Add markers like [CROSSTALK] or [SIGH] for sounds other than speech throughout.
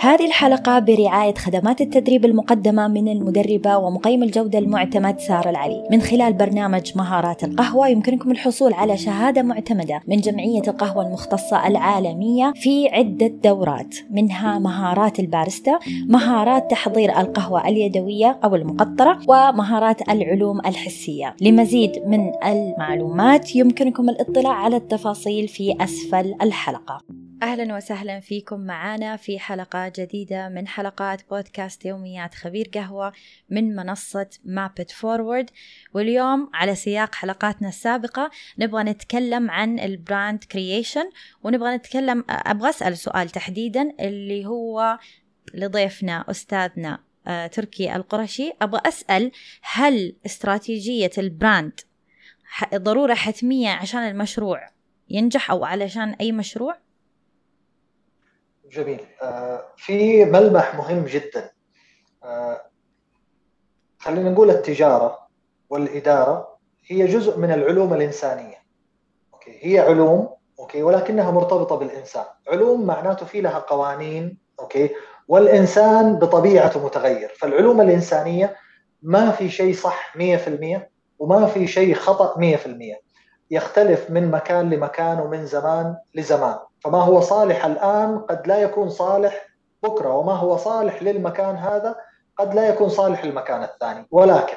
هذه الحلقة برعاية خدمات التدريب المقدمة من المدربة ومقيم الجودة المعتمد سارة العلي. من خلال برنامج مهارات القهوة يمكنكم الحصول على شهادة معتمدة من جمعية القهوة المختصة العالمية في عدة دورات منها مهارات البارستا مهارات تحضير القهوة اليدوية أو المقطرة ومهارات العلوم الحسية. لمزيد من المعلومات يمكنكم الاطلاع على التفاصيل في أسفل الحلقة. أهلا وسهلا فيكم معنا في حلقة جديدة من حلقات بودكاست يوميات خبير قهوة من منصة مابت forward واليوم على سياق حلقاتنا السابقة نبغى نتكلم عن ال brand creation ونبغى نتكلم أبغى أسأل سؤال تحديدا اللي هو لضيفنا أستاذنا آه، تركي القرشي أبغى أسأل هل استراتيجية ال brand ضرورة حتمية عشان المشروع ينجح أو علشان أي مشروع؟ جميل. آه، في ملمح مهم جدا. آه، خلينا نقول التجارة والإدارة هي جزء من العلوم الإنسانية. okay هي علوم okay ولكنها مرتبطة بالإنسان. علوم معناته في لها قوانين okay والإنسان بطبيعته متغير. فالعلوم الإنسانية ما في شيء صح 100% وما في شيء خطأ 100% يختلف من مكان لمكان ومن زمان لزمان. فما هو صالح الآن قد لا يكون صالح بكرة وما هو صالح للمكان هذا قد لا يكون صالح للمكان الثاني. ولكن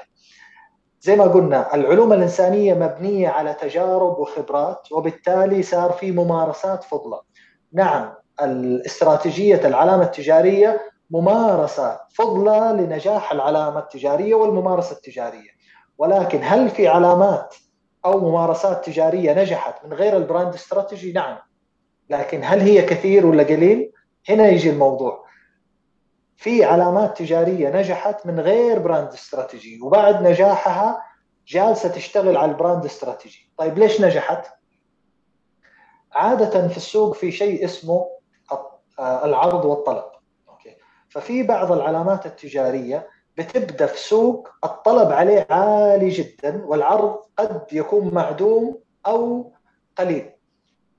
زي ما قلنا العلوم الإنسانية مبنية على تجارب وخبرات وبالتالي صار في ممارسات فضلة. نعم الاستراتيجية العلامة التجارية ممارسة فضلة لنجاح العلامة التجارية والممارسة التجارية. ولكن هل في علامات أو ممارسات تجارية نجحت من غير ال brand strategy؟ نعم. لكن هل هي كثير ولا قليل؟ هنا يجي الموضوع. في علامات تجارية نجحت من غير brand strategy وبعد نجاحها جالسة تشتغل على ال brand strategy. طيب ليش نجحت؟ عادة في السوق في شيء اسمه العرض والطلب. okay. ففي بعض العلامات التجارية بتبدأ في سوق الطلب عليه عالي جدا والعرض قد يكون معدوم أو قليل.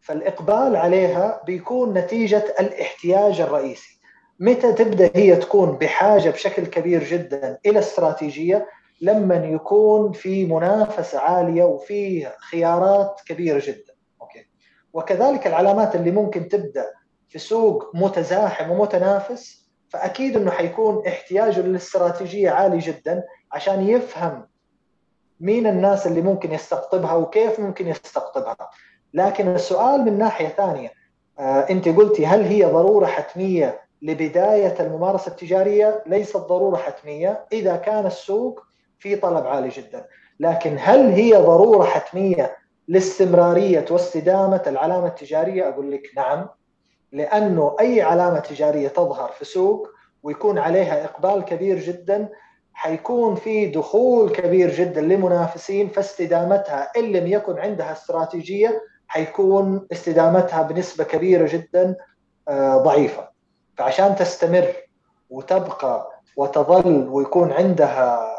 فالإقبال عليها بيكون نتيجة الاحتياج الرئيسي. متى تبدأ هي تكون بحاجة بشكل كبير جدا إلى استراتيجية؟ لما يكون في منافسة عالية وفي خيارات كبيرة جدا. أوكي. وكذلك العلامات اللي ممكن تبدأ في سوق متزاحم ومتنافس فأكيد أنه حيكون احتياجه للاستراتيجية عالي جدا عشان يفهم مين الناس اللي ممكن يستقطبها وكيف ممكن يستقطبها. لكن السؤال من ناحية ثانية آه أنت قلتي هل هي ضرورة حتمية لبداية الممارسة التجارية؟ ليست ضرورة حتمية إذا كان السوق في طلب عالي جدا، لكن هل هي ضرورة حتمية لاستمرارية واستدامة العلامة التجارية؟ أقول لك نعم لأنه أي علامة تجارية تظهر في سوق ويكون عليها إقبال كبير جدا حيكون في دخول كبير جدا لمنافسين فاستدامتها إن لم يكن عندها استراتيجية حيكون استدامتها بنسبة كبيرة جدا آه، ضعيفة. فعشان تستمر وتبقى وتظل ويكون عندها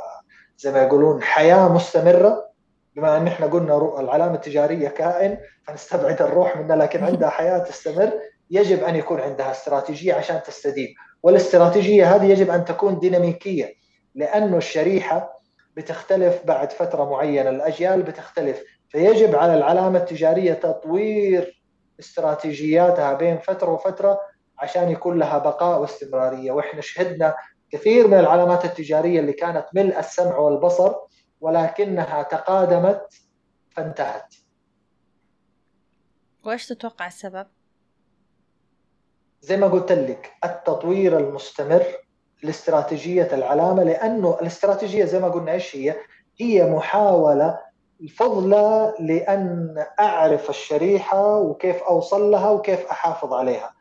زي ما يقولون حياة مستمرة بما إن إحنا قلنا العلامة التجارية كائن فنستبعد الروح منها لكن [LAUGHS] عندها حياة تستمر يجب أن يكون عندها استراتيجية عشان تستديم. والاستراتيجية هذه يجب أن تكون ديناميكية لأنه الشريحة بتختلف بعد فترة معينة الأجيال بتختلف فيجب على العلامة التجارية تطوير استراتيجياتها بين فترة وفترة عشان يكون لها بقاء واستمرارية وإحنا شهدنا كثير من العلامات التجارية اللي كانت ملء السمع والبصر ولكنها تقادمت فانتهت وإيش تتوقع السبب؟ زي ما قلت لك التطوير المستمر لاستراتيجية العلامة لأنه الاستراتيجية زي ما قلنا إيش هي؟ هي محاولة الفضلى لأن أعرف الشريحة وكيف أوصل لها وكيف أحافظ عليها.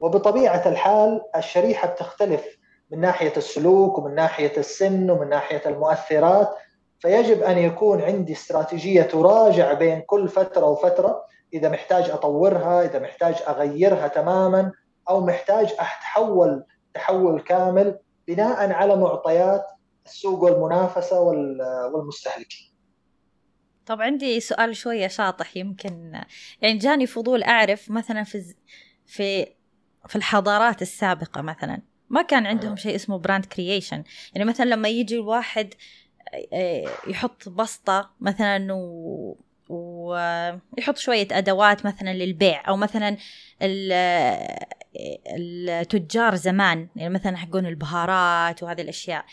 وبطبيعة الحال الشريحة بتختلف من ناحية السلوك ومن ناحية السن ومن ناحية المؤثرات. فيجب أن يكون عندي استراتيجية تراجع بين كل فترة وفترة إذا محتاج أطورها إذا محتاج أغيرها تماما أو محتاج أتحول تحول كامل بناء على معطيات السوق والمنافسة والمستهلكين. طب عندي سؤال شوية شاطح يمكن يعني جاني فضول أعرف مثلا في في في الحضارات السابقة مثلا ما كان عندهم شيء اسمه brand creation يعني مثلا لما يجي الواحد آه، يحط بسطة مثلا و ويحط شوية أدوات مثلا للبيع أو مثلا التجار زمان يعني مثلا حقون البهارات وهذه الأشياء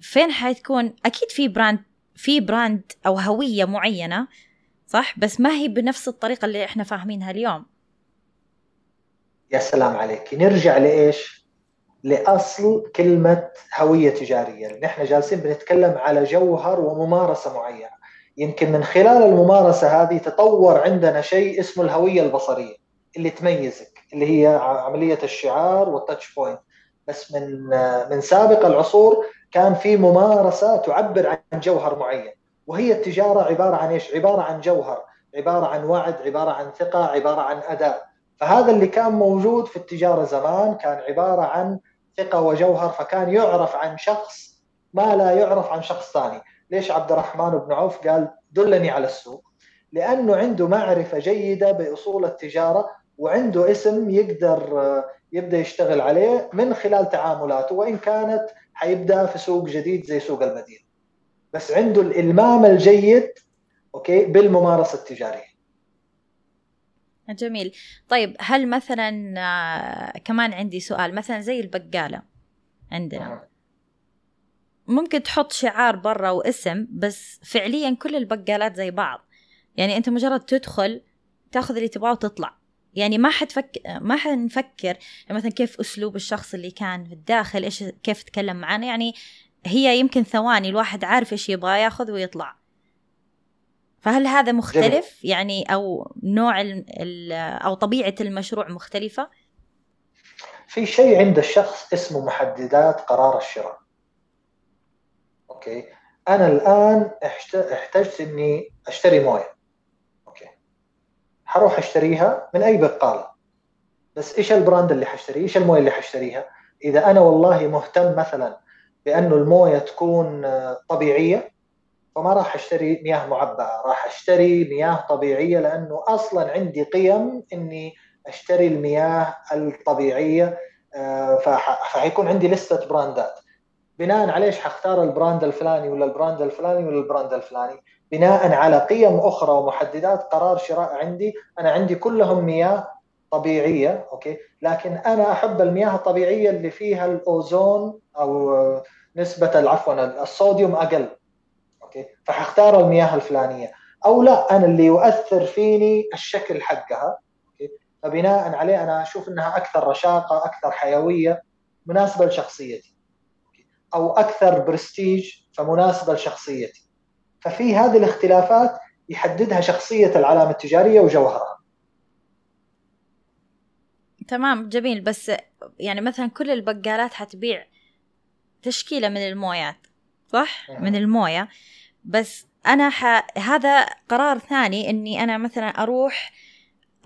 فين حتكون أكيد في brand في brand أو هوية معينة صح؟ بس ما هي بنفس الطريقة اللي إحنا فاهمينها اليوم. يا سلام عليك. نرجع لإيش؟ لأصل كلمة هوية تجارية. نحن جالسين بنتكلم على جوهر وممارسة معينة. يمكن من خلال الممارسة هذه تطور عندنا شيء اسمه الهوية البصرية اللي تميزك اللي هي عملية الشعار والتاتش بوينت بس من من سابق العصور كان في ممارسة تعبر عن جوهر معين وهي التجارة عبارة عن إيش؟ عبارة عن جوهر عبارة عن وعد عبارة عن ثقة عبارة عن أداء. فهذا اللي كان موجود في التجارة زمان كان عبارة عن ثقة وجوهر فكان يعرف عن شخص ما لا يعرف عن شخص ثاني. ليش عبد الرحمن بن عوف قال دلني على السوق؟ لأنه عنده معرفة جيدة بأصول التجارة وعنده اسم يقدر يبدأ يشتغل عليه من خلال تعاملاته وإن كانت حيبدأ في سوق جديد زي سوق المدينة. بس عنده الإلمام الجيد أوكي بالممارسة التجارية. جميل. طيب هل مثلا آه، كمان عندي سؤال. مثلا زي البقالة عندنا. ممكن تحط شعار برا واسم بس فعليا كل البقالات زي بعض. يعني أنت مجرد تدخل تاخذ اللي تبغاه وتطلع. يعني ما حتفكر ما حنفكر يعني مثلا كيف أسلوب الشخص اللي كان في الداخل إيش كيف تكلم معنا يعني هي يمكن ثواني الواحد عارف إيش يبغى ياخذ ويطلع. فهل هذا مختلف؟ جميل. يعني أو نوع ال أو طبيعة المشروع مختلفة؟ في شيء عند الشخص اسمه محددات قرار الشراء. أوكي؟ أنا الآن احتجت إني أشتري موية. حروح أشتريها من أي بقالة. بس إيش ال brand اللي حشتريه؟ إيش الموية اللي حشتريها؟ إذا أنا والله مهتم مثلا بانه الموية تكون طبيعية فما راح أشتري مياه معبأة راح أشتري مياه طبيعية لأنه أصلا عندي قيم إني أشتري المياه الطبيعية آه، فحيكون عندي لستة براندات. بناء على إيش حختار ال brand الفلاني ولا ال brand الفلاني ولا ال brand الفلاني؟ بناء على قيم أخرى ومحددات قرار شراء عندي أنا عندي كلهم مياه طبيعية أوكي؟ لكن أنا أحب المياه الطبيعية اللي فيها الأوزون أو نسبة عفوا الصوديوم أقل أوكي؟ فحختار المياه الفلانية. أو لا أنا اللي يؤثر فيني الشكل حقها أوكي؟ فبناء عليه أنا أشوف إنها أكثر رشاقة أكثر حيوية مناسبة لشخصيتي أو أكثر برستيج فمناسبة لشخصيتي. ففي هذه الاختلافات يحددها شخصية العلامة التجارية وجوهرها. تمام جميل. بس يعني مثلا كل البقالات حتبيع تشكيلة من المويات صح؟ من الموية. بس أنا ح... هذا قرار ثاني إني أنا مثلا أروح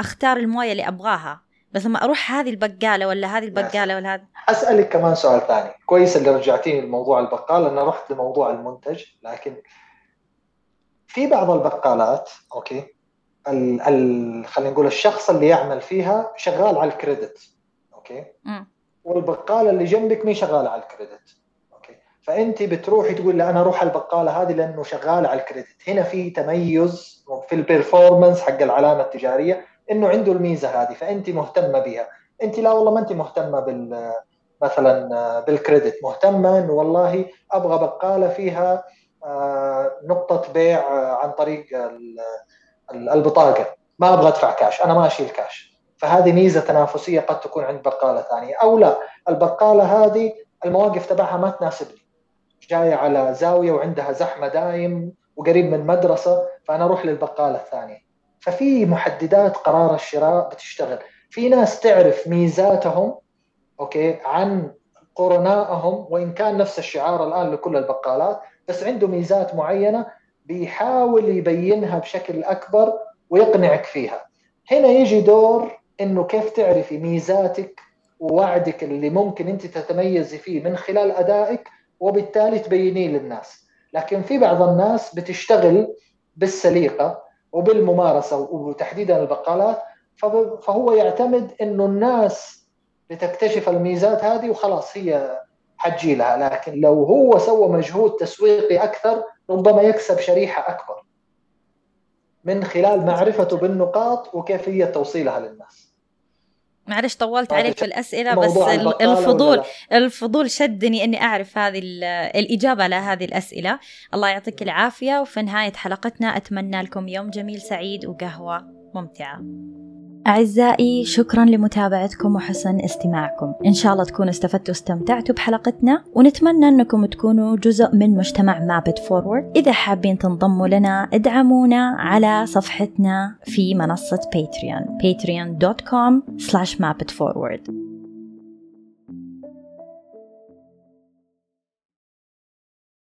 أختار الموية اللي أبغاها. بس لما أروح هذه البقالة ولا هذه البقالة ولا هذا. أسألك كمان سؤال ثاني. كويس اللي رجعتيني لموضوع البقال أنا رحت لموضوع المنتج لكن في بعض البقالات أوكي ال ال خلينا نقول الشخص اللي يعمل فيها شغال على ال credit أوكي؟ م. والبقالة اللي جنبك مي شغالة على ال credit؟ أوكي؟ فأنت بتروحي تقول لا أنا أروح البقالة هذه لأنه شغاله على ال credit. هنا في تميز في ال performance حق العلامة التجارية إنه عنده الميزة هذه فأنت مهتمة بها أنت لا والله ما أنت مهتمة بال مثلا بال credit. مهتمه انه والله أبغى بقالة فيها آه، نقطة بيع عن طريق البطاقة. ما أبغى أدفع كاش أنا ما أشيل كاش فهذه ميزة تنافسية قد تكون عند بقالة ثانية. أو لا البقالة هذه المواقف تبعها ما تناسبني. جاية على زاوية وعندها زحمة دايم وقريب من مدرسة فأنا أروح للبقالة الثانية. ففي محددات قرار الشراء بتشتغل. في ناس تعرف ميزاتهم أوكي عن قرنائهم وإن كان نفس الشعار الآن لكل البقالات بس عنده ميزات معينة بيحاول يبينها بشكل أكبر ويقنعك فيها. هنا يجي دور إنه كيف تعرفي ميزاتك ووعدك اللي ممكن أنت تتميزي فيه من خلال أدائك وبالتالي تبينيه للناس. لكن في بعض الناس بتشتغل بالسليقة وبالممارسة وتحديدا البقالات فهو يعتمد إنه الناس لتكتشف الميزات هذه وخلاص هي حتجي لها لكن لو هو سوى مجهود تسويقي أكثر ربما يكسب شريحة أكبر من خلال معرفته بالنقاط وكيفية توصيلها للناس. معلش طولت عليك في الأسئلة بس الفضول الفضول شدني إني أعرف هذه الإجابة لهذه الأسئلة. الله يعطيك العافية وفي نهاية حلقتنا أتمنى لكم يوم جميل سعيد وقهوة ممتعة. أعزائي شكرا لمتابعتكم وحسن استماعكم. إن شاء الله تكونوا استفدتوا واستمتعتوا بحلقتنا ونتمنى أنكم تكونوا جزء من مجتمع مابت فورورد إذا حابين تنضموا لنا ادعمونا على صفحتنا في منصة باتريون patreon.com slash mapitforward